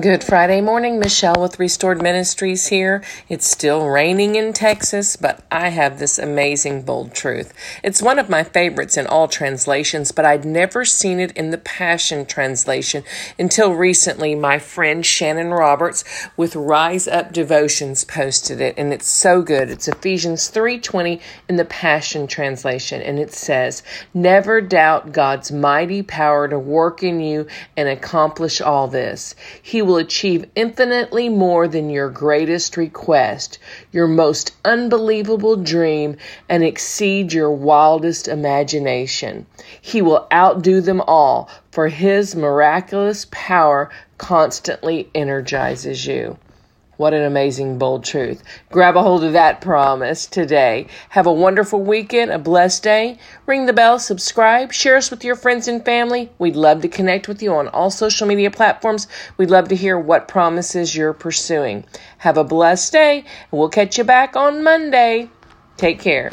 Good Friday morning, Michelle with Restored Ministries here. It's still raining in Texas, but I have this amazing bold truth. It's one of my favorites in all translations, but I'd never seen it in the Passion Translation until recently. My friend Shannon Roberts with Rise Up Devotions posted it, and it's so good. It's Ephesians 3:20 in the Passion Translation, and it says, "Never doubt God's mighty power to work in you and accomplish all this. He will achieve infinitely more than your greatest request, your most unbelievable dream, and exceed your wildest imagination. He will outdo them all, for his miraculous power constantly energizes you. What an amazing, bold truth. Grab a hold of that promise today. Have a wonderful weekend, a blessed day. Ring the bell, subscribe, share us with your friends and family. We'd love to connect with you on all social media platforms. We'd love to hear what promises you're pursuing. Have a blessed day, and we'll catch you back on Monday. Take care.